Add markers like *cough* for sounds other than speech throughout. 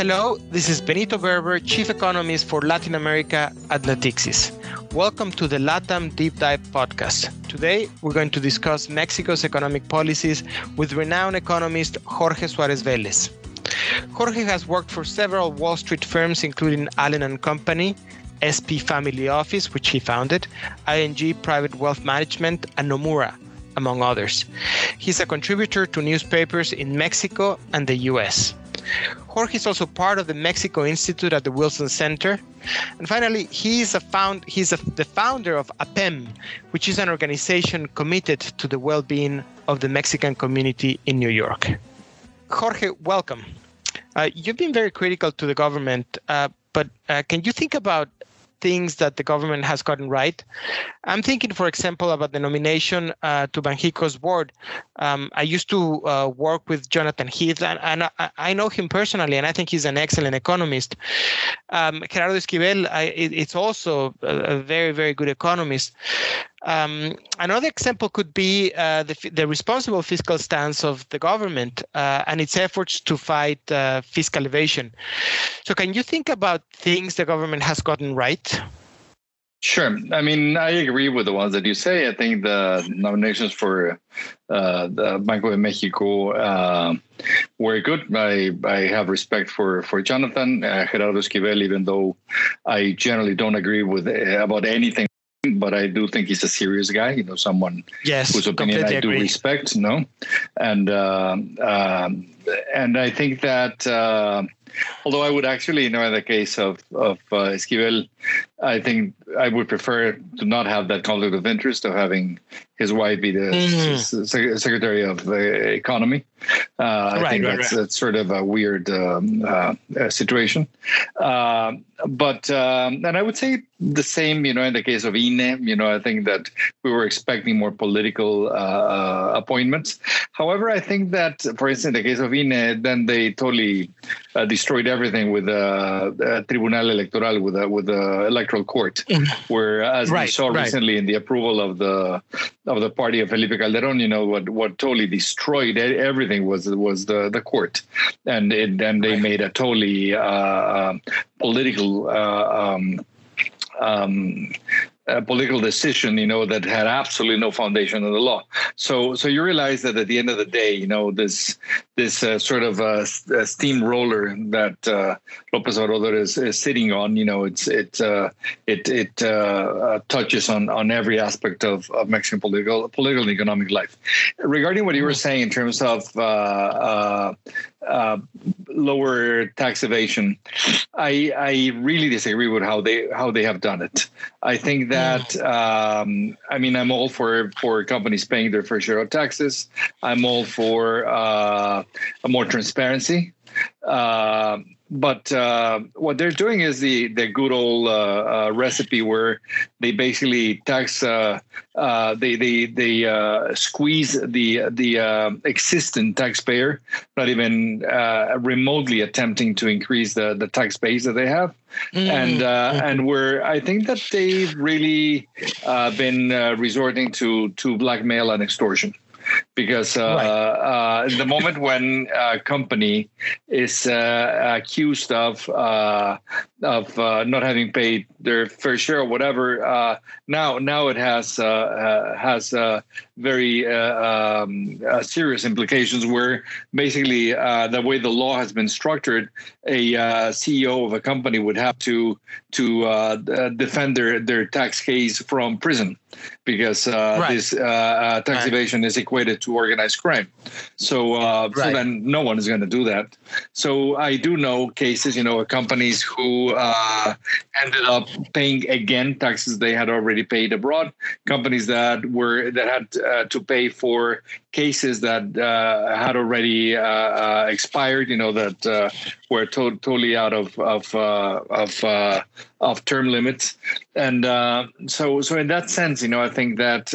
Hello, this is Benito Berber, Chief Economist for Latin America at Natixis. Welcome to the LATAM Deep Dive podcast. Today, we're going to discuss Mexico's economic policies with renowned economist Jorge Suarez Vélez. Jorge has worked for several Wall Street firms, including Allen and Company, SP Family Office, which he founded, ING Private Wealth Management, and Nomura, among others. He's a contributor to newspapers in Mexico and the US. Jorge is also part of the Mexico Institute at the Wilson Center. And finally, he is a found, he's a, the founder of APEM, which is an organization committed to the well being of the Mexican community in New York. Jorge, welcome. Uh, you've been very critical to the government, uh, but uh, can you think about things that the government has gotten right. I'm thinking, for example, about the nomination uh, to Banxico's board. Um, I used to uh, work with Jonathan Heath, and, and I, I, know him personally, and I think he's an excellent economist. Um, Gerardo Esquivel, I, it, it's also a, a, very, very good economist. Um, another example could be uh, the, the, responsible fiscal stance of the government uh, and its efforts to fight uh, fiscal evasion. So, can you think about things the government has gotten right? Sure. I mean, I agree with the ones that you say. I think the nominations for uh, the Banco de Mexico uh, were good. I, I have respect for for Jonathan uh, Gerardo Esquivel, even though I generally don't agree with uh, about anything but I do think he's a serious guy. You know, someone yes, whose opinion I do respect. No, and uh, um, and I think that uh, although I would actually, you know, in the case of of uh, Esquivel, I think I would prefer to not have that conflict of interest of having his wife be the mm. secretary of the economy. Uh, I think right, that's, right. that's sort of a weird um, uh, situation. Uh, but um, and I would say the same, you know, in the case of INE, you know, I think that we were expecting more political uh, uh, appointments. However, I think that, for instance, in the case of INE, then they totally uh, destroyed everything with the Tribunal Electoral, with the, with the electoral court, mm. where as we saw recently in the approval of the of the party of Felipe Calderon, you know what what totally destroyed everything was was the the court, and it, and they right. made a totally uh, uh political. Uh, um, um, a political decision, you know, that had absolutely no foundation in the law. So, so you realize that at the end of the day, you know, this this uh, sort of uh, steamroller that uh, Lopez Obrador is, is sitting on, you know, it's it uh, it it uh, uh, touches on on every aspect of, of Mexican political political and economic life. Regarding what you were saying in terms of lower tax evasion, I I really disagree with how they how they have done it. I think that um, I mean I'm all for for companies paying their fair share of taxes. I'm all for uh, more transparency. Uh, but uh, what they're doing is the the good old uh, uh, recipe where they basically tax uh, uh, they they they uh, squeeze the the existing taxpayer, not even remotely attempting to increase the the tax base that they have, mm-hmm. and mm-hmm. and where I think that they've really been resorting to to blackmail and extortion because uh, right. uh, the moment when a company is uh, accused of uh, of uh, not having paid their fair share or whatever, uh, now now it has has very um, serious implications. Where basically the way the law has been structured, a CEO of a company would have to to defend their their tax case from prison because right. this tax right. evasion is equated to organized crime. So, uh, right. so then no one is going to do that. So I do know cases, you know, companies who uh, ended up paying again taxes they had already paid abroad. Companies that were that had uh, to pay for cases that uh, had already uh, uh, expired, you know, that uh, were to- totally out of of uh, of uh, of term limits, and so so in that sense, you know, I think that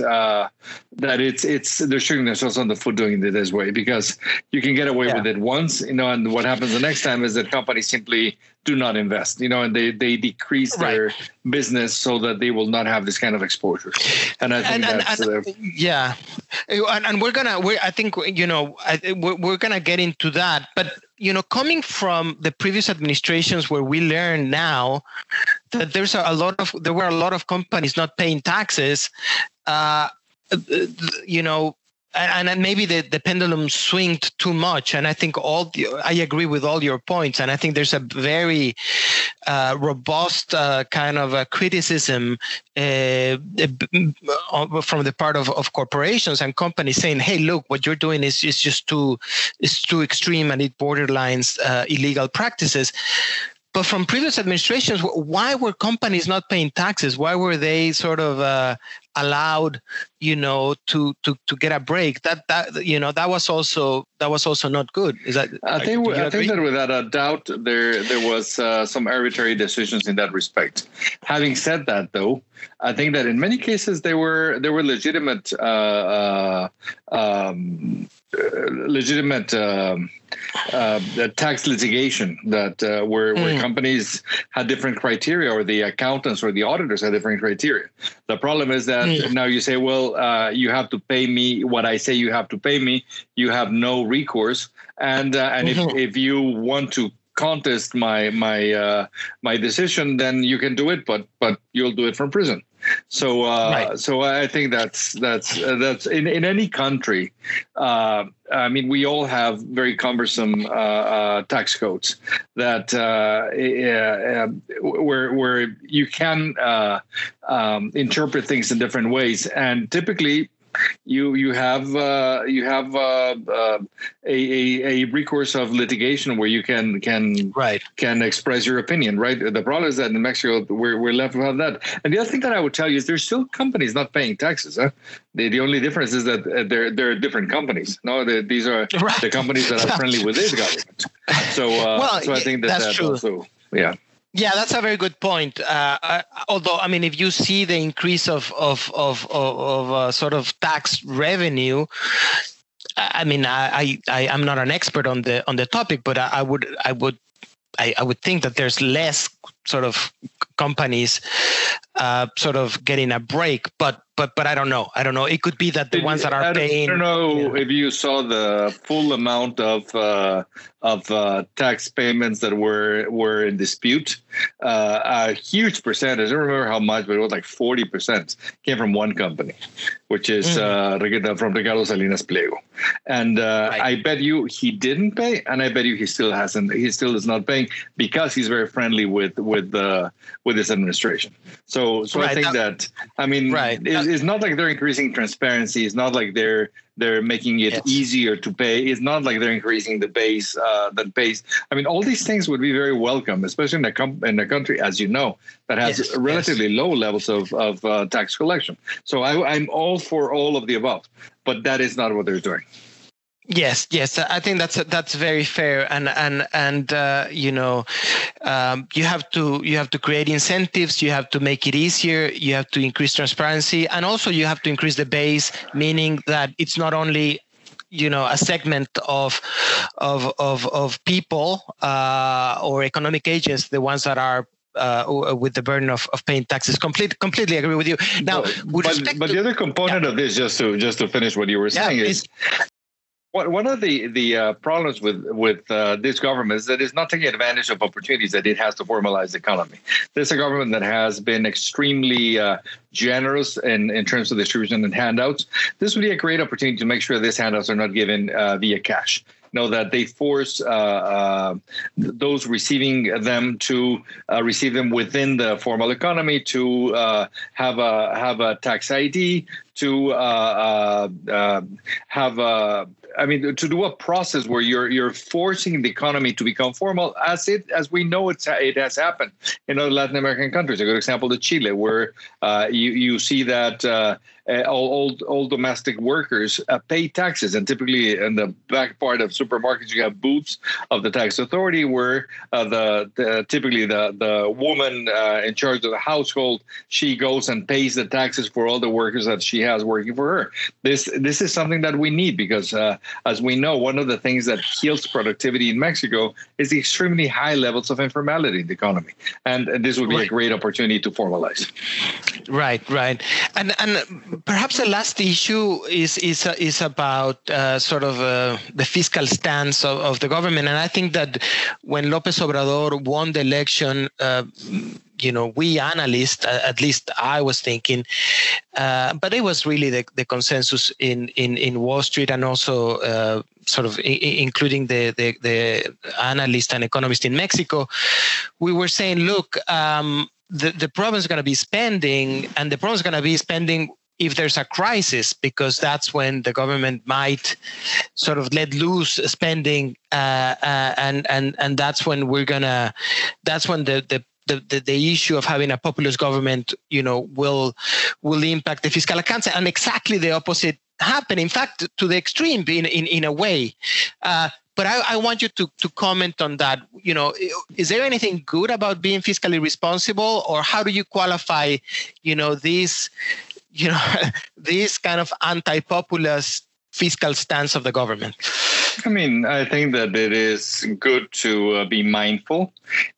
that it's it's they're shooting themselves on the foot doing it this way because you can get away yeah. with it once, you know, and what happens the next time is that companies simply do not invest, you know, and they they decrease right. their business so that they will not have this kind of exposure. And I think and, that's and, uh, yeah, and, and, we're gonna, we I think you know, I, we're, we're gonna get into that, but you know, coming from the previous administrations where we learn now that there's a, lot of there were a lot of companies not paying taxes. Uh, you know, and, maybe the, the pendulum swinged too much. And I think all the, I agree with all your points. And I think there's a very uh, robust uh, kind of a criticism uh, uh, from the part of, of corporations and companies saying, "Hey, look, what you're doing is, is just too is too extreme and it borderlines uh, illegal practices." But from previous administrations, why were companies not paying taxes? Why were they sort of uh, allowed, you know, to to to get a break? That that you know that was also that was also not good. Is that? I think I think that without a doubt there there was uh, some arbitrary decisions in that respect. Having said that, though, I think that in many cases there were there were legitimate uh, uh um, legitimate. Um, uh, tax litigation that uh, where, mm. where companies had different criteria or the accountants or the auditors had different criteria. The problem is that mm. now you say, well, uh, you have to pay me what I say you have to pay me. You have no recourse. And, uh, and mm-hmm. if, if you want to contest my my uh, my decision, then you can do it, but but you'll do it from prison. So uh, right. so I think that's that's uh, that's in, in any country. Uh, I mean, we all have very cumbersome uh, uh, tax codes that uh, where where you can um, interpret things in different ways, and typically you you have uh, you have uh, uh, a, a, a recourse of litigation where you can can right can express your opinion. Right. The problem is that in Mexico we're we're left without that. And the other thing that I would tell you is there's still companies not paying taxes. Huh? The the only difference is that uh, they're they're different companies. No, these are right. the companies that are friendly with this government. So uh, *laughs* well, so I think that that's, that's true. also yeah. Yeah, that's a very good point. Uh, although, I mean, if you see the increase of of of of, of uh, sort of tax revenue, I mean, I, I am not an expert on the on the topic, but I, I would I would I, I, would think that there's less sort of companies uh, sort of getting a break, but but but I don't know. I don't know. It could be that the ones that are I paying. I don't know if you saw the full amount of uh, of uh, tax payments that were were in dispute. Uh, a huge percentage. I don't remember how much, but it was like forty percent came from one company, which is mm-hmm. uh, from Ricardo Salinas Pliego. And uh, right. I bet you he didn't pay, and I bet you he still hasn't. He still is not paying because he's very friendly with with the with this administration. So so right. I think that, that I mean right it's, not like they're increasing transparency. It's not like they're they're making it yes. easier to pay. It's not like they're increasing the base, uh, the base. I mean, all these things would be very welcome, especially in a com- in a country, as you know, that has yes. relatively yes. low levels of of uh, tax collection. So I, I'm all for all of the above, but that is not what they're doing. Yes, yes, I think that's that's very fair, and and and uh, you know, um, you have to you have to create incentives, you have to make it easier, you have to increase transparency, and also you have to increase the base, meaning that it's not only you know a segment of of of of people uh, or economic agents, the ones that are uh, with the burden of, of paying taxes. Complete, completely agree with you. Now, but, but, the other component yeah. of this, just to just to finish what you were saying, yeah, is one of the the uh, problems with with uh, this government is that it's not taking advantage of opportunities that it has to formalize the economy. This is a government that has been extremely uh, generous in, in terms of distribution and handouts. This would be a great opportunity to make sure these handouts are not given uh, via cash know that they force uh, uh, those receiving them to uh, receive them within the formal economy, to uh, have a have a tax ID, to uh, have a I mean, to do a process where you're you're forcing the economy to become formal, as it as we know it's it has happened in other Latin American countries. A good example is Chile, where uh, you you see that uh, all, all, all domestic workers uh, pay taxes, and typically in the back part of supermarkets you have booths of the tax authority, where uh, the, the, typically the the woman uh, in charge of the household she goes and pays the taxes for all the workers that she has working for her. This this is something that we need because uh, as we know, one of the things that kills productivity in Mexico is the extremely high levels of informality in the economy. And, and this would be right. a great opportunity to formalize. Right, right. And and perhaps the last issue is is is about uh, sort of uh, the fiscal stance of, of, the government, and I think that when López Obrador won the election, uh, you know, we analysts, at least I was thinking, uh, but it was really the, the consensus in, in in Wall Street and also uh, sort of including the, the the analyst and economist in Mexico. We were saying, look. Um, the, the problem is going to be spending, and the problem is going to be spending if there's a crisis, because that's when the government might sort of let loose spending, uh, uh, and and and that's when we're gonna, that's when the the the, the, the, issue of having a populist government, you know, will will impact the fiscal accounts, and exactly the opposite happen. In fact, to the extreme, in in, in a way. Uh, but I, I, want you to, to comment on that. You know, is there anything good about being fiscally responsible, or how do you qualify, you know, these, you know, *laughs* this kind of anti-populist fiscal stance of the government? I mean, I think that it is good to uh, be mindful.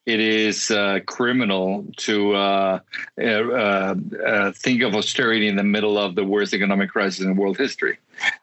It is uh, criminal to uh, uh, uh, think of austerity in the middle of the worst economic crisis in world history.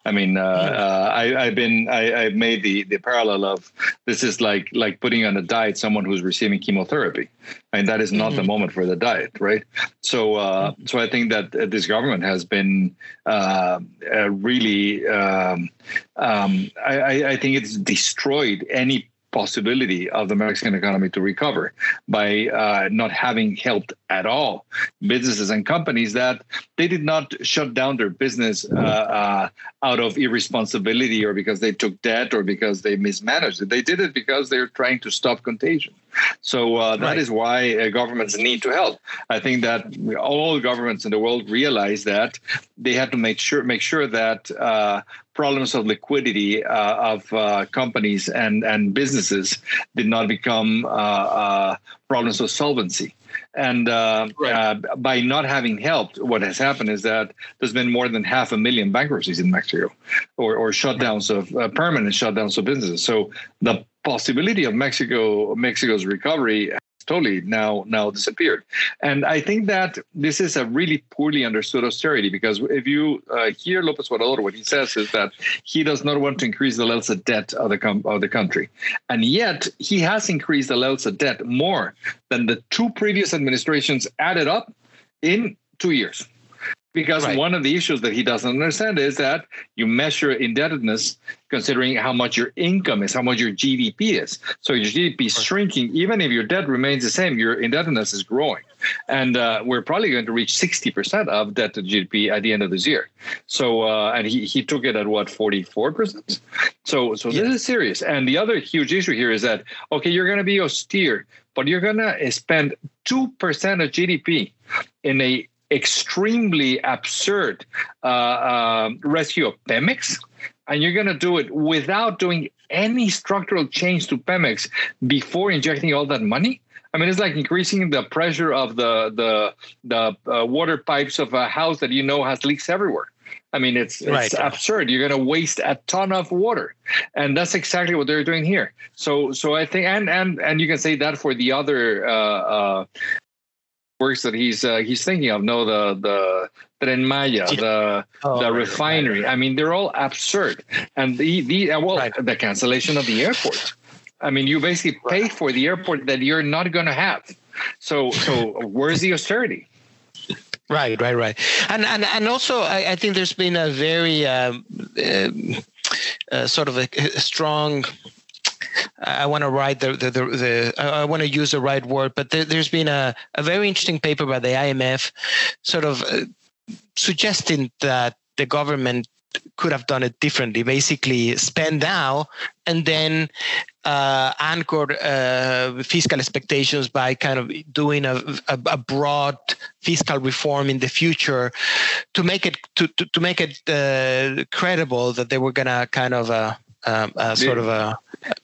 I mean, uh, uh, I, have been I, have made the the parallel of this is like like putting on a diet someone who's receiving chemotherapy. I mean, that is not mm-hmm. the moment for the diet, right? So, uh, mm-hmm. so I think that this government has been uh, uh, really. Um, um, I, I think it's destroyed any possibility of the Mexican economy to recover by uh, not having helped at all businesses and companies that they did not shut down their business uh, uh, out of irresponsibility or because they took debt or because they mismanaged it. They did it because they're trying to stop contagion. So uh, that right. is why uh, governments need to help. I think that all governments in the world realize that they have to make sure make sure that uh, problems of liquidity uh, of uh, companies and, and businesses did not become uh, uh problems of solvency. And uh, right. Uh, by not having helped, what has happened is that there's been more than half a million bankruptcies in Mexico, or, or shutdowns of permanent shutdowns of businesses. So the possibility of Mexico Mexico's recovery totally now now disappeared. And I think that this is a really poorly understood austerity because if you uh, hear Lopez Obrador, what he says is that he does not want to increase the levels of debt of the com- of the country, and yet he has increased the levels of debt more than the two previous administrations added up in two years because right. one of the issues that he doesn't understand is that you measure indebtedness considering how much your income is, how much your GDP is. So your GDP is shrinking, even if your debt remains the same, your indebtedness is growing. And uh, we're probably going to reach 60% of debt to GDP at the end of this year. So, uh, and he, he took it at what, 44%? So, so yeah. this is serious. And the other huge issue here is that, okay, you're going to be austere, but you're going to spend 2% of GDP in a extremely absurd uh, uh, rescue of Pemex, and you're going to do it without doing any structural change to Pemex before injecting all that money. I mean, it's like increasing the pressure of the the the uh, water pipes of a house that you know has leaks everywhere. I mean, it's it's right. absurd. You're going to waste a ton of water, and that's exactly what they're doing here. So, so I think, and and and you can say that for the other uh, uh, works that he's uh, he's thinking of. No, the the Tren Maya, the oh, the right, refinery. Right, right. I mean, they're all absurd. And the the uh, well, the cancellation of the airport. I mean, you basically pay for the airport that you're not going to have. So so where's the austerity? Right, right, right, and and and also I, I think there's been a very um, uh, uh, sort of a, a strong I want to write the the, the, the I want to use the right word, but there, has been a, a very interesting paper by the IMF, sort of uh, suggesting that the government could have done it differently. Basically, spend now and then uh, anchor uh, fiscal expectations by kind of doing a, a, a, broad fiscal reform in the future to make it to to, to make it uh, credible that they were to kind of uh, um, sort of a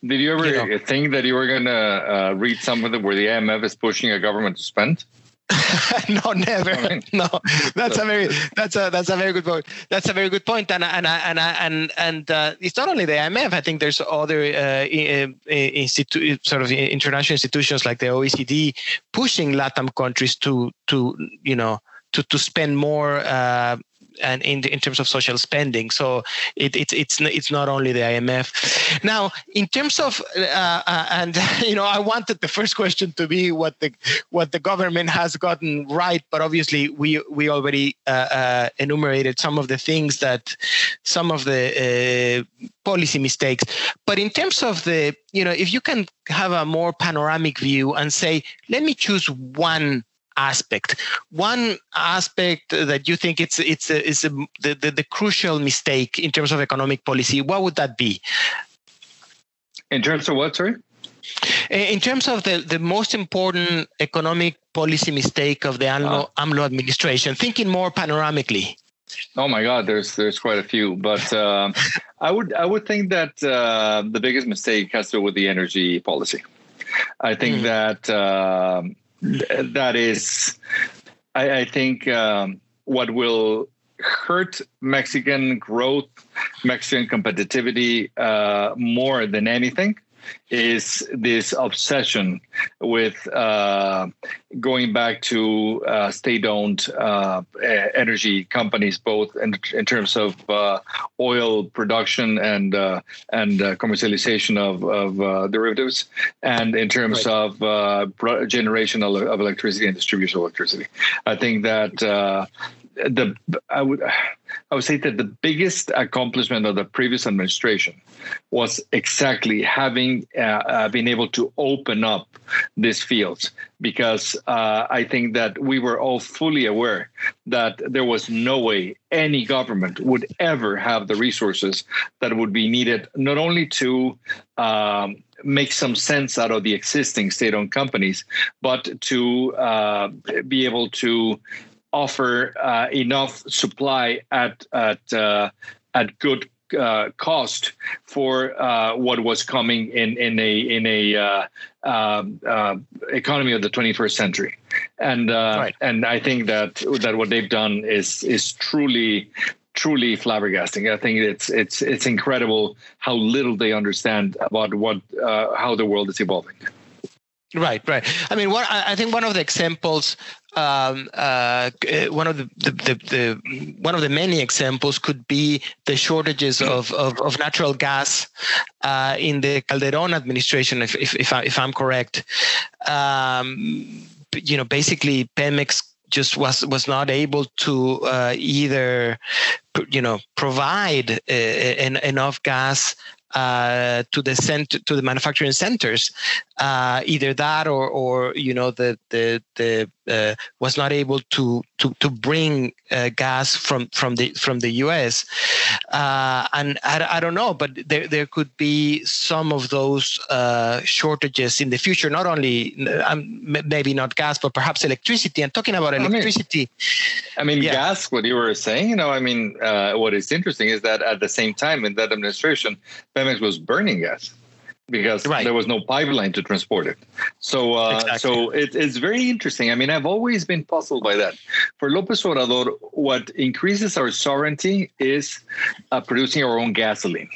did you ever you know, think that you were going to uh, read something where the IMF is pushing a government to spend? *laughs* no, never. I mean, no, that's a very *laughs* that's a that's a very good point. That's a very good point, and and and and and uh, it's not only the IMF. I think there's other uh, institu- sort of international institutions like the OECD pushing LATAM countries to to you know to to spend more uh, and in in terms of social spending. So it, it it's it's not only the IMF. Now, in terms of uh, uh, and *laughs* you know, I wanted the first question to be what the what the government has gotten right, but obviously we we already uh, uh enumerated some of the things that some of the uh, policy mistakes. But in terms of the you know, if you can have a more panoramic view and say, let me choose one aspect. One aspect that you think it's it's a, is a, the, the, the crucial mistake in terms of economic policy. What would that be? In terms of what? Sorry. In terms of the, the most important economic policy mistake of the AMLO, uh, AMLO administration, thinking more panoramically. Oh my God, there's there's quite a few, but uh, I would I would think that uh, the biggest mistake has to do with the energy policy. I think mm. that um, that is, I, I think, um, what will hurt Mexican growth, Mexican competitivity uh, more than anything is this obsession with uh, going back to uh, state-owned uh, energy companies, both in, in terms of uh, oil production and uh, and uh, commercialization of, of derivatives, and in terms right. of generation of electricity and distribution of electricity. I think that the I would I would say that the biggest accomplishment of the previous administration was exactly having uh, uh, been able to open up these fields because uh, I think that we were all fully aware that there was no way any government would ever have the resources that would be needed not only to um, make some sense out of the existing state-owned companies, but to uh, be able to offer uh, enough supply at at uh, at good uh, cost for uh, what was coming in in a in a uh, um, uh, economy of the 21st century, and right. and I think that that what they've done is is truly truly flabbergasting. I think it's it's it's incredible how little they understand about what how the world is evolving. Right, right. I mean, what I think one of the examples, um, uh, uh, one of the, the, the, the, one of the many examples could be the shortages of of, of natural gas uh, in the Calderon administration, if if if, I, if I'm correct. Um, you know, basically, Pemex just was was not able to uh, either you know provide uh, enough gas uh, to the center to the manufacturing centers uh, either that or or you know the the the uh, was not able to to to bring uh, gas from from the from the U.S. Uh, and I, I don't know, but there there could be some of those uh, shortages in the future. Not only um, maybe not gas, but perhaps electricity. And talking about electricity, I mean, I mean yeah. gas. What you were saying, you know, I mean, what is interesting is that at the same time in that administration, Pemex was burning gas because right. there was no pipeline to transport it. So, uh, exactly. so it, it's very interesting. I mean, I've always been puzzled by that. For Lopez Obrador, what increases our sovereignty is uh, producing our own gasoline.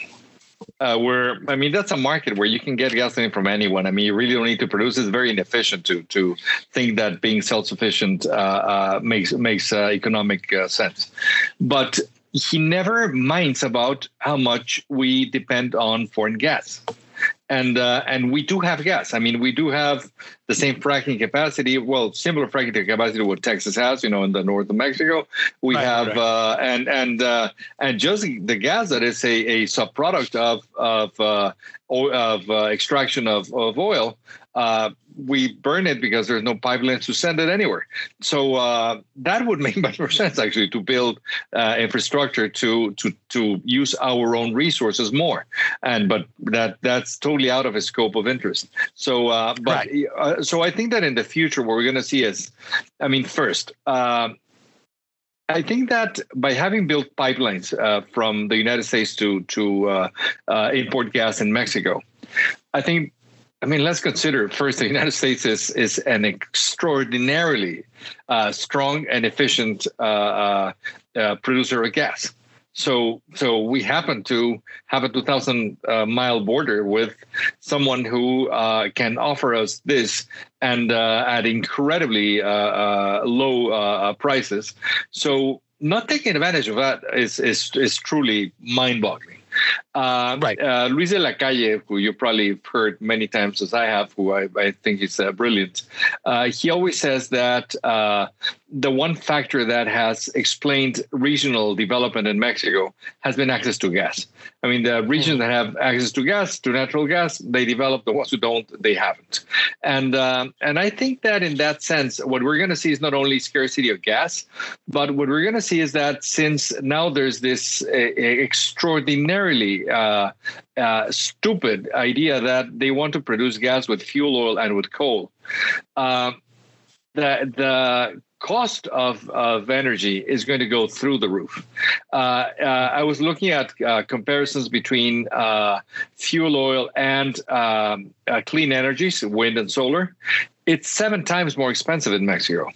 Uh, where I mean, that's a market where you can get gasoline from anyone. I mean, you really don't need to produce. It's very inefficient to to think that being self sufficient uh, uh, makes makes uh, economic sense. But he never minds about how much we depend on foreign gas and uh, and we do have gas. I mean, we do have the same fracking capacity. Well, similar fracking capacity to what Texas has, you know, in the north of Mexico. We right, have right. Uh, and and uh, and just the gas that is a, a subproduct of of uh, of uh, extraction of, of oil uh, we burn it because there's no pipelines to send it anywhere. So uh, that would make *laughs* much more sense actually to build uh, infrastructure to to to use our own resources more. And but that that's totally out of his scope of interest. So uh, but right. Uh, so I think that in the future what we're going to see is, I mean, first. Um, I think that by having built pipelines uh, from the United States to to import gas in Mexico, I think I mean, let's consider first the United States is is an extraordinarily uh, strong and efficient uh, uh, uh producer of gas. So, so we happen to have a 2,000 uh, mile border with someone who uh, can offer us this and at incredibly low prices. So, not taking advantage of that is is is truly mind-boggling. Uh, right. Uh, Luis de la Calle, who you probably have heard many times as I have, who I, I think is uh, brilliant, uh, he always says that uh, the one factor that has explained regional development in Mexico has been access to gas. I mean, the regions that have access to gas, to natural gas, they develop. The ones who don't, they haven't. And um, and I think that in that sense, what we're going to see is not only scarcity of gas, but what we're going to see is that since now there's this uh, uh, uh, stupid idea that they want to produce gas with fuel oil and with coal. Uh, the the cost of, of energy is going to go through the roof. Uh, uh, I was looking at uh, comparisons between uh, fuel oil and um, uh, clean energies, wind and solar. It's seven times more expensive in Mexico.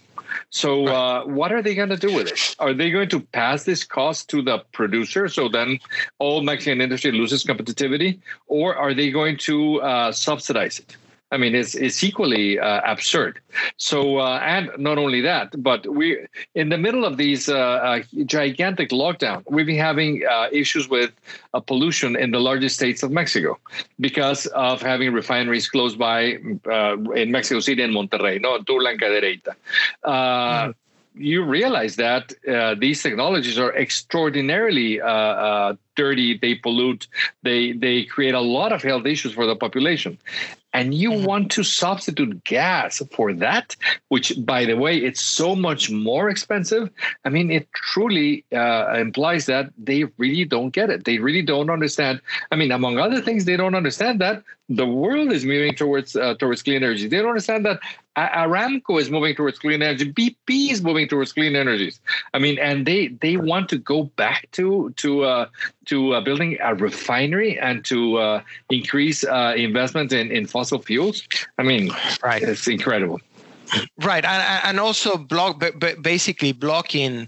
So, uh, what are they going to do with it? Are they going to pass this cost to the producer so then all Mexican industry loses competitivity? Or are they going to subsidize it? I mean, it's it's equally uh, absurd. So, uh, and not only that, but we in the middle of these uh, uh gigantic lockdown, we've been having uh, issues with uh, pollution in the largest states of Mexico because of having refineries close by in Mexico City and Monterrey, no, Tula and Cadereyta. Mm-hmm you realize that uh, these technologies are extraordinarily uh, uh, dirty. They pollute. They they create a lot of health issues for the population, and you mm-hmm. want to substitute gas for that, which, by the way, it's so much more expensive. I mean, it truly uh, implies that they really don't get it. They really don't understand. I mean, among other things, they don't understand that the world is moving towards uh, towards clean energy. They don't understand that Aramco is moving towards clean energy. BP is moving towards clean energies. I mean, and they they want to go back to to uh, to uh, building a refinery and to uh, increase uh, investment in, in fossil fuels. I mean, right. it's incredible right and, and also block basically blocking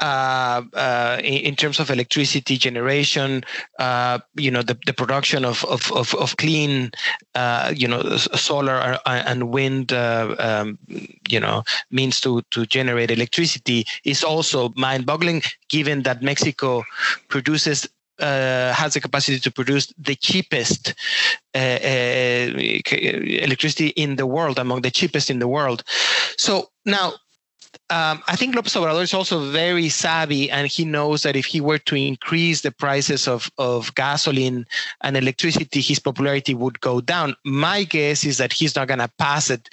uh, uh, in, terms of electricity generation uh, you know the, the production of of, of, of clean uh, you know solar and wind uh, um, you know means to to generate electricity is also mind boggling given that Mexico produces uh, has the capacity to produce the cheapest uh, uh, electricity in the world, among the cheapest in the world. So now, um, I think Lopez Obrador is also very savvy, and he knows that if he were to increase the prices of, of gasoline and electricity, his popularity would go down. My guess is that he's not going to pass it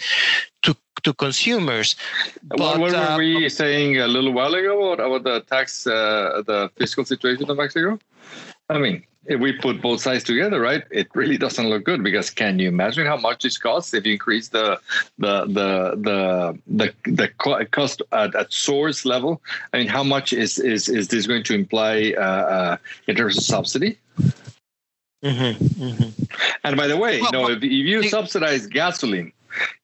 to to consumers. But, what, what were uh, we saying a little while ago about the tax, uh, the fiscal situation of Mexico? I mean, if we put both sides together, right, it really doesn't look good because can you imagine how much this costs if you increase the the the the the, the cost at, at source level? I mean, how much is is is this going to imply uh, uh, in terms of subsidy? Mm-hmm, mm-hmm. And by the way, well, you know, if, if you subsidize gasoline,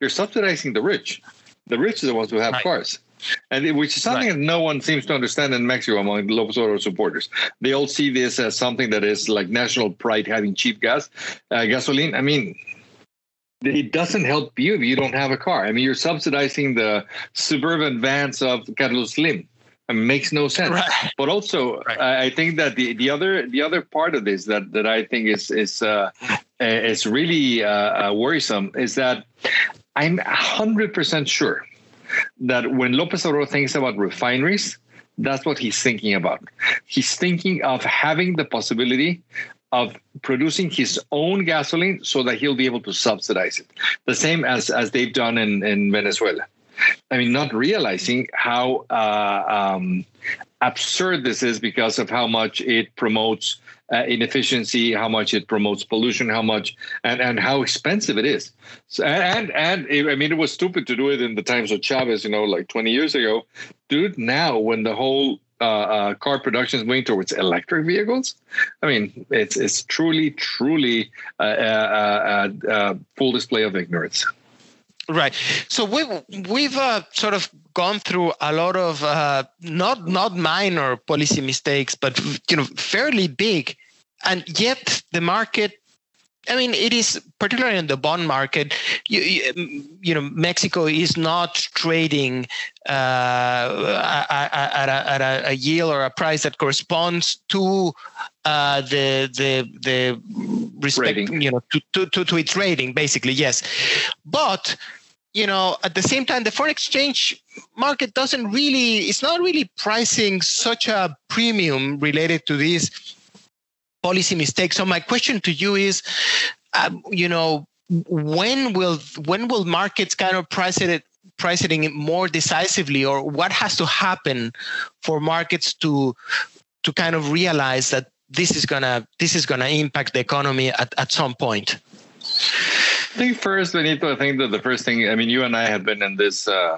you're subsidizing the rich. The rich are the ones who have right. cars and which is something right. that no one seems to understand in Mexico among the Lopez Obrador supporters. They all see this as something that is like national pride, having cheap gas, uh, gasoline. I mean, it doesn't help you if you don't have a car. I mean, you're subsidizing the suburban vans of Carlos Slim. It makes no sense. Right. But also, right. I think that the, the other the other part of this that, that I think is is uh, is really uh, uh worrisome is that I'm hundred percent sure that when Lopez Obrador thinks about refineries, that's what he's thinking about. He's thinking of having the possibility of producing his own gasoline so that he'll be able to subsidize it. The same as, as they've done in, in Venezuela. I mean, not realizing how uh, um, absurd this is because of how much it promotes uh, inefficiency, how much it promotes pollution, how much and, and how expensive it is. So, and and it, I mean, it was stupid to do it in the times of Chavez, you know, like 20 years ago. Dude, now when the whole uh, uh, car production is moving towards electric vehicles, I mean, it's it's truly, truly a, a, a, a full display of ignorance. Right. So we've we've uh, sort of gone through a lot of uh, not not minor policy mistakes, but you know fairly big, and yet the market I mean, it is particularly in the bond market. You, you, you know, Mexico is not trading uh, at, a, at a, a, yield or a price that corresponds to uh, the the the respect, rating. you know, to, to, to, to its rating, basically. Yes, but you know, at the same time, the foreign exchange market doesn't really, it's not really pricing such a premium related to these policy mistakes. So my question to you is, um, you know, when will when will markets kind of price it price it more decisively, or what has to happen for markets to to kind of realize that this is gonna this is gonna impact the economy at, at some point? I think first, Benito, I think that the first thing, I mean, you and I have been in this uh,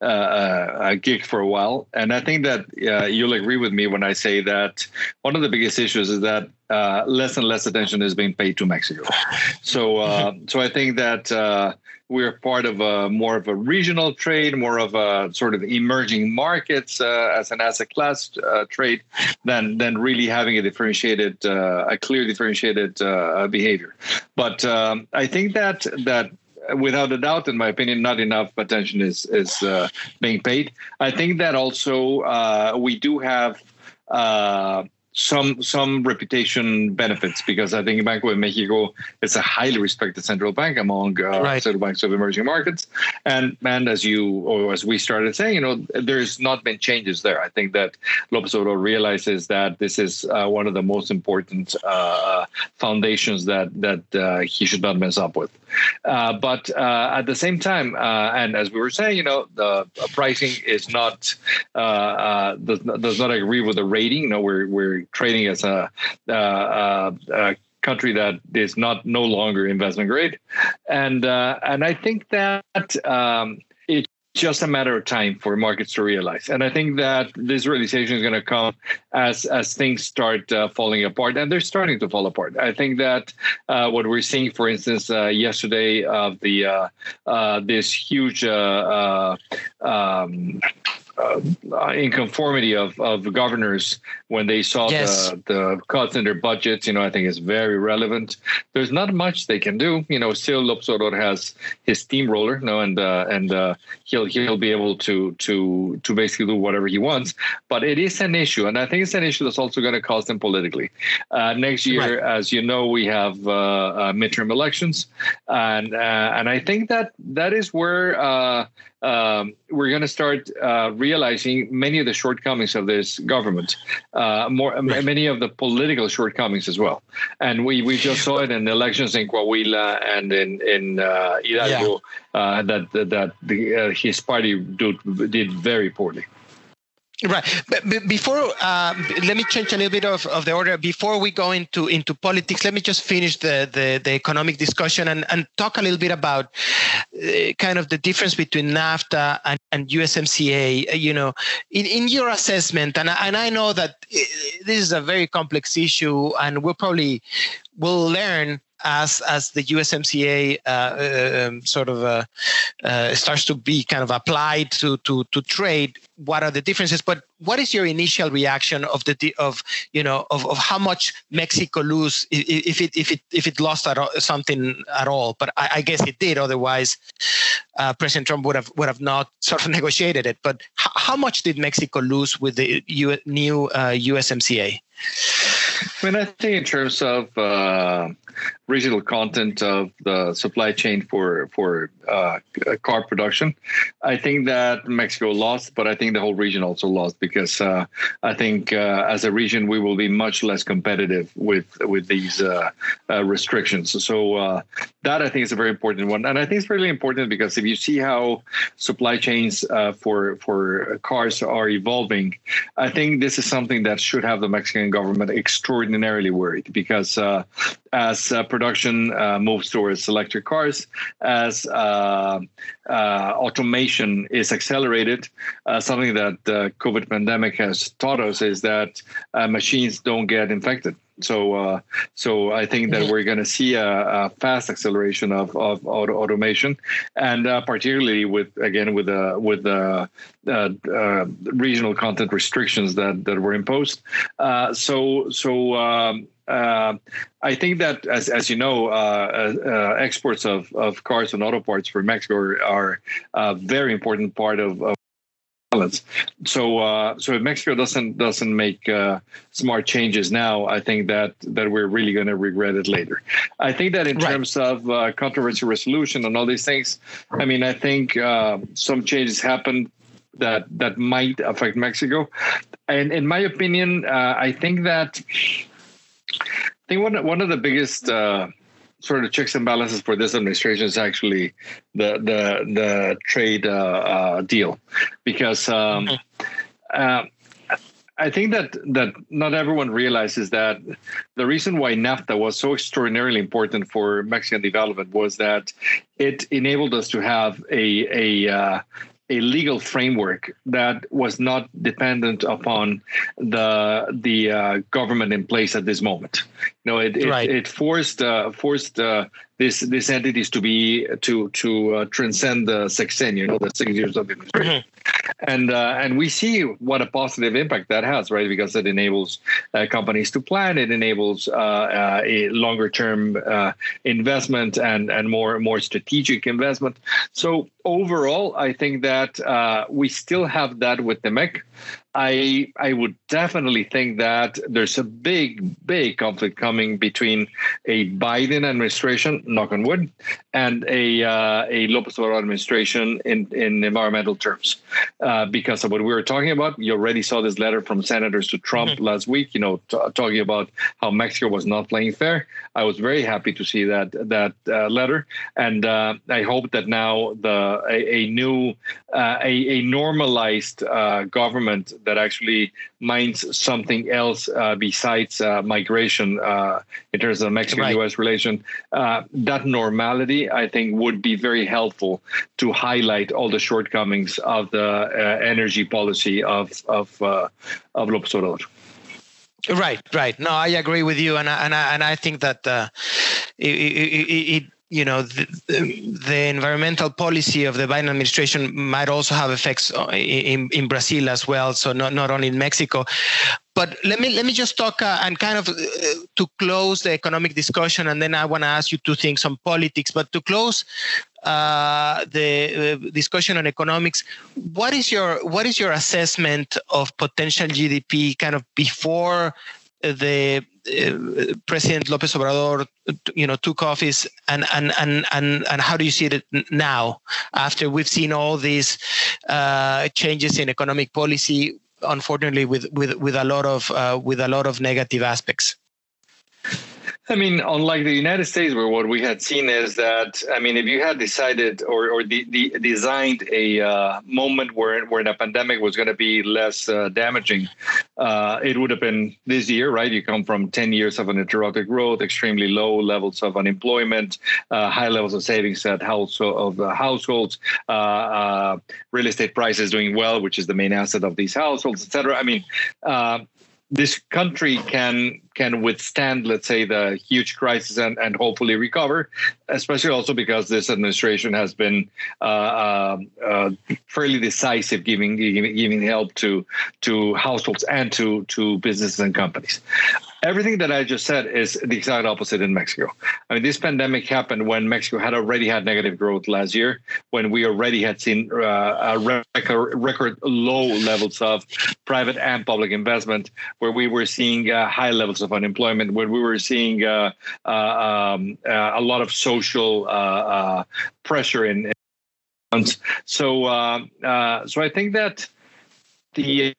uh, uh, gig for a while. And I think that uh, you'll agree with me when I say that one of the biggest issues is that uh, less and less attention is being paid to Mexico. So, uh, so I think that we're part of a more of a regional trade, more of a sort of emerging markets uh, as an asset class uh, trade, than than really having a differentiated, uh, a clear differentiated uh, behavior. But um, I think that that without a doubt, in my opinion, not enough attention is is uh, being paid. I think that also uh, we do have some some reputation benefits because I think Banco de Mexico is a highly respected central bank among uh, right. central banks of emerging markets, and and as you or as we started saying, you know, there's not been changes there. I think that Lopez Obrador realizes that this is uh, one of the most important uh, foundations that that uh, he should not mess up with. Uh, but uh, at the same time, and as we were saying, you know, the pricing is not does, does not agree with the rating. You know, we're we're trading as a, a, a country that is not no longer investment grade, and uh, and I think that um, it's just a matter of time for markets to realize. And I think that this realization is going to come as as things start uh, falling apart, and they're starting to fall apart. I think that uh, what we're seeing, for instance, uh, yesterday of the uh, uh, this huge. Uh, um, uh, in conformity of, of governors when they saw yes. the, the cuts in their budgets, you know, I think is very relevant. There's not much they can do. You know, still Lopez has his steamroller, you know, and uh, and uh, he'll he'll be able to to to basically do whatever he wants. But it is an issue, and I think it's an issue that's also going to cost him politically. Uh, next year, right. as you know, we have uh, uh, midterm elections, and and I think that that is where um, we're going to start uh, realizing many of the shortcomings of this government, uh, more right. many of the political shortcomings as well. And we, we just saw it in the elections in Coahuila and in in uh, Hidalgo yeah. Uh, that that the, uh, his party did, did very poorly. Right, but before um, let me change a little bit of, of the order. Before we go into into politics, let me just finish the the, the economic discussion and, and talk a little bit about uh, kind of the difference between NAFTA and, and USMCA. Uh, you know, in, in your assessment, and and I know that uh, this is a very complex issue, and we'll probably will learn as as the USMCA uh, uh, um, sort of uh, uh, starts to be kind of applied to to to trade, what are the differences? But what is your initial reaction of the of you know of, of how much Mexico lose if it if it if it lost at all, something at all? But I, I guess it did. Otherwise, uh, President Trump would have would have not sort of *laughs* negotiated it. But how much did Mexico lose with the U- new USMCA? I mean, I think in terms of uh, regional content of the supply chain for for uh, car production, I think that Mexico lost, but I think the whole region also lost because uh, I think uh, as a region we will be much less competitive with with these uh, uh, restrictions. So that I think is a very important one, and I think it's really important because if you see how supply chains for for cars are evolving, I think this is something that should have the Mexican government extraordinarily worried because uh, as uh, production uh, moves towards electric cars, as uh, uh, automation is accelerated, something that the COVID pandemic has taught us is that machines don't get infected. So, uh, so I think that we're going to see a, a, fast acceleration of, of auto automation, and uh, particularly with again with the with the uh, uh, regional content restrictions that that were imposed. Uh, so, so um, uh, I think that, as, as you know, uh, uh, exports of, of cars and auto parts for Mexico are, are a very important part of, of balance. So, uh, so if Mexico doesn't doesn't make uh, smart changes now, I think that that we're really going to regret it later. I think that in right. terms of uh, controversy resolution and all these things, I mean, I think uh, some changes happened that that might affect Mexico, and in my opinion, uh, I think that I think one one of the biggest uh, sort of checks and balances for this administration is actually the the the trade uh, uh, deal, because um, mm-hmm. uh, I think that that not everyone realizes that the reason why NAFTA was so extraordinarily important for Mexican development was that it enabled us to have a a uh, a legal framework that was not dependent upon the the uh, government in place at this moment. You know, it it, right. it forced uh, forced uh, this these entities to be to to uh, transcend the sexennium, you know, the six years of administration. Mm-hmm and uh, and we see what a positive impact that has, right? Because it enables uh, companies to plan, it enables a longer term uh, investment and and more more strategic investment. So overall, I think that uh, we still have that with the MEC. I I would definitely think that there's a big big conflict coming between a Biden administration, knock on wood, and a uh, a Lopez Obrador administration in in environmental terms, uh, because of what we were talking about. You already saw this letter from senators to Trump mm-hmm. last week. You know, t- talking about how Mexico was not playing fair. I was very happy to see that that uh, letter, and uh, I hope that now the a, a new uh, a, a normalized uh, government that actually minds something else uh, besides uh, migration uh, in terms of Mexican-U.S. Right. relation. Uh, that normality, I think, would be very helpful to highlight all the shortcomings of the uh, energy policy of of uh, of López Obrador. Right, right. No, I agree with you, and I, and I, and I think that it, it, it you know the, the, environmental policy of the Biden administration might also have effects in, in Brazil as well. So not not only in Mexico, but let me let me just talk uh, and kind of uh, to close the economic discussion, and then I want to ask you two things on politics. But to close uh, the uh, discussion on economics, what is your what is your assessment of potential GDP kind of before the uh, President Lopez Obrador, you know, took office, and and and and and how do you see it now after we've seen all these uh, changes in economic policy? Unfortunately, with with with a lot of uh, with a lot of negative aspects. I mean, unlike the United States, where what we had seen is that, I mean, if you had decided or, or the, the designed a uh, moment where where the pandemic was going to be less uh, damaging, uh, it would have been this year, right? You come from 10 years of uninterrupted growth, extremely low levels of unemployment, uh, high levels of savings at house of households, uh, uh, real estate prices doing well, which is the main asset of these households, et cetera. I mean, this country can can withstand, let's say, the huge crisis and, and hopefully recover, especially also because this administration has been uh, uh, uh, fairly decisive, giving, giving giving help to to households and to to businesses and companies. Everything that I just said is the exact opposite in Mexico. I mean, this pandemic happened when Mexico had already had negative growth last year, when we already had seen uh, record, record low levels of private and public investment, where we were seeing uh, high levels of unemployment, where we were seeing uh, uh, um, uh, a lot of social pressure in. in so, so I think that the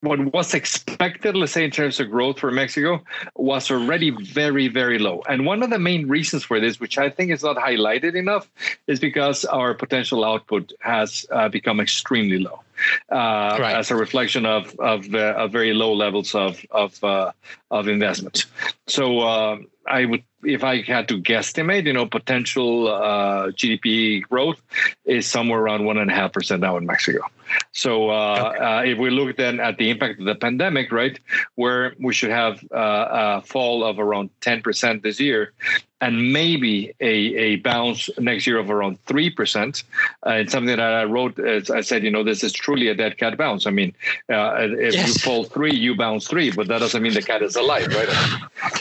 what was expected, let's say, in terms of growth for Mexico, was already very, very low. And one of the main reasons for this, which I think is not highlighted enough, is because our potential output has uh, become extremely low. Uh, right. As a reflection of of, uh, of very low levels of of uh, of investment, so uh, I would if I had to guesstimate, you know, potential uh, GDP growth is somewhere around one and a half percent now in Mexico. So uh, okay. uh, if we look then at the impact of the pandemic, right, where we should have uh, a fall of around ten percent this year, and maybe a, a bounce next year of around 3%. Uh, it's something that I wrote, as I said, you know, this is truly a dead cat bounce. I mean, uh, if yes. you fall three, you bounce three, but that doesn't mean the cat is alive, right?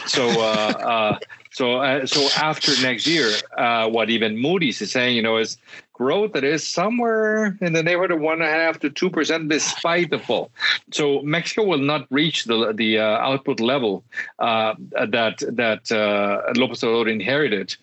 so, uh, uh so, uh, so after next year, uh, what even Moody's is saying, you know, is growth that is somewhere in the neighborhood of one and a half to two percent, despite the fall. So Mexico will not reach the the uh, output level uh, that that uh, Lopez Obrador inherited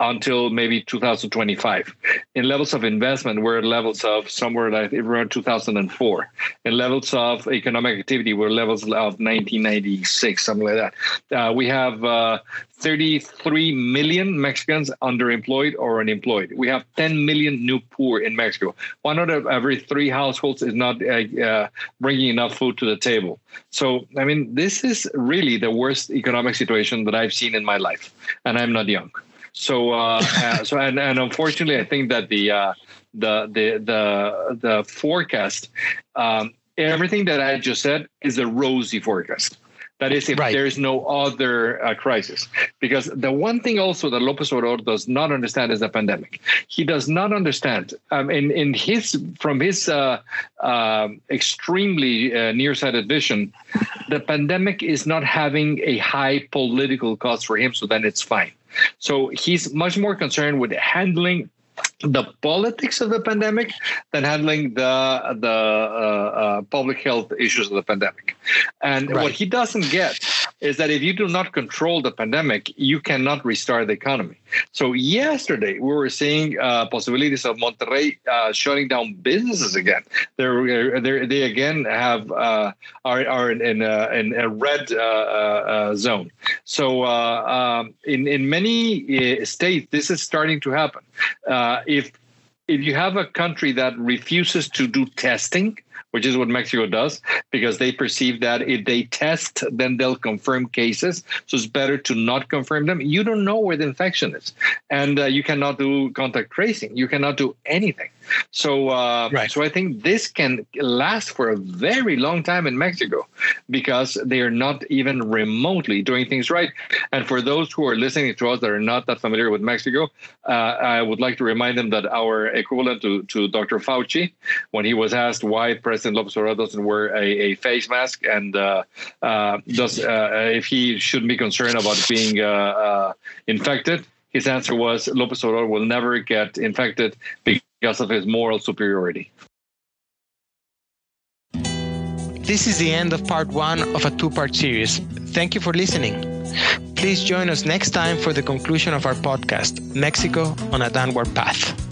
until maybe 2025. In levels of investment, we're at levels of somewhere like around 2004. In levels of economic activity, we're levels of 1996, something like that. Uh, we have uh, 33 million Mexicans underemployed or unemployed. We have 10 million new poor in Mexico. One out of every three households is not uh, uh, bringing enough food to the table. So, I mean, this is really the worst economic situation that I've seen in my life, and I'm not young. So, uh, *laughs* uh, so and, and unfortunately, I think that the uh, the the the the forecast, um, everything that I just said is a rosy forecast. That is, if right. there's no other uh, crisis. Because the one thing also that Lopez Obrador does not understand is the pandemic. He does not understand, um, in, in his from his uh, uh, extremely uh, nearsighted vision, the pandemic is not having a high political cost for him, so then it's fine. So he's much more concerned with handling the politics of the pandemic than handling the the uh, uh, public health issues of the pandemic. And right. what he doesn't get is that if you do not control the pandemic, you cannot restart the economy. So yesterday we were seeing uh, possibilities of Monterrey uh, shutting down businesses again. They're, they're they again have uh, are are in in a, in a red uh, uh, zone. So um, in in many states this is starting to happen. if if you have a country that refuses to do testing, which is what Mexico does, because they perceive that if they test, then they'll confirm cases. So it's better to not confirm them. You don't know where the infection is, and uh, you cannot do contact tracing. You cannot do anything. So, uh, right. so I think this can last for a very long time in Mexico because they are not even remotely doing things right. And for those who are listening to us that are not that familiar with Mexico, uh, I would like to remind them that our equivalent to, to Dr. Fauci, when he was asked why President Lopez Obrador doesn't wear a, a face mask and uh, uh does uh, if he shouldn't be concerned about being uh, infected, his answer was Lopez Obrador will never get infected because of his moral superiority. This is the end of part one of a two part series. Thank you for listening. Please join us next time for the conclusion of our podcast, Mexico on a Downward Path.